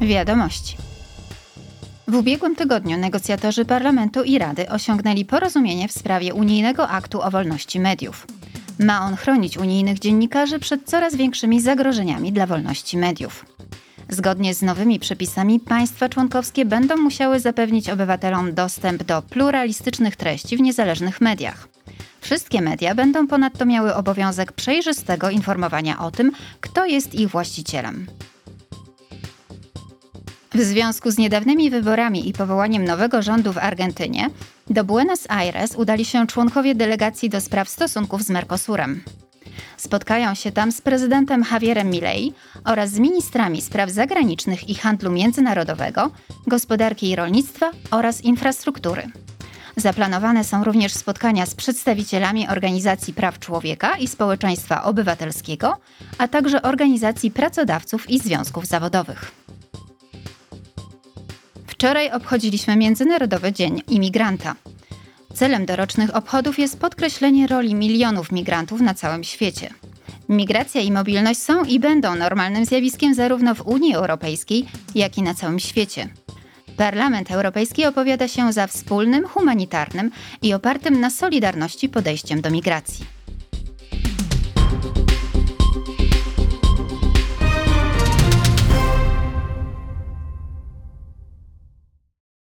Wiadomości. W ubiegłym tygodniu negocjatorzy Parlamentu i Rady osiągnęli porozumienie w sprawie unijnego aktu o wolności mediów. Ma on chronić unijnych dziennikarzy przed coraz większymi zagrożeniami dla wolności mediów. Zgodnie z nowymi przepisami państwa członkowskie będą musiały zapewnić obywatelom dostęp do pluralistycznych treści w niezależnych mediach. Wszystkie media będą ponadto miały obowiązek przejrzystego informowania o tym, kto jest ich właścicielem. W związku z niedawnymi wyborami i powołaniem nowego rządu w Argentynie, do Buenos Aires udali się członkowie delegacji do spraw stosunków z Mercosurem. Spotkają się tam z prezydentem Javierem Milei oraz z ministrami spraw zagranicznych i handlu międzynarodowego, gospodarki i rolnictwa oraz infrastruktury. Zaplanowane są również spotkania z przedstawicielami organizacji praw człowieka i społeczeństwa obywatelskiego, a także organizacji pracodawców i związków zawodowych. Wczoraj obchodziliśmy Międzynarodowy Dzień Imigranta. Celem dorocznych obchodów jest podkreślenie roli milionów migrantów na całym świecie. Migracja i mobilność są i będą normalnym zjawiskiem zarówno w Unii Europejskiej, jak i na całym świecie. Parlament Europejski opowiada się za wspólnym, humanitarnym i opartym na solidarności podejściem do migracji.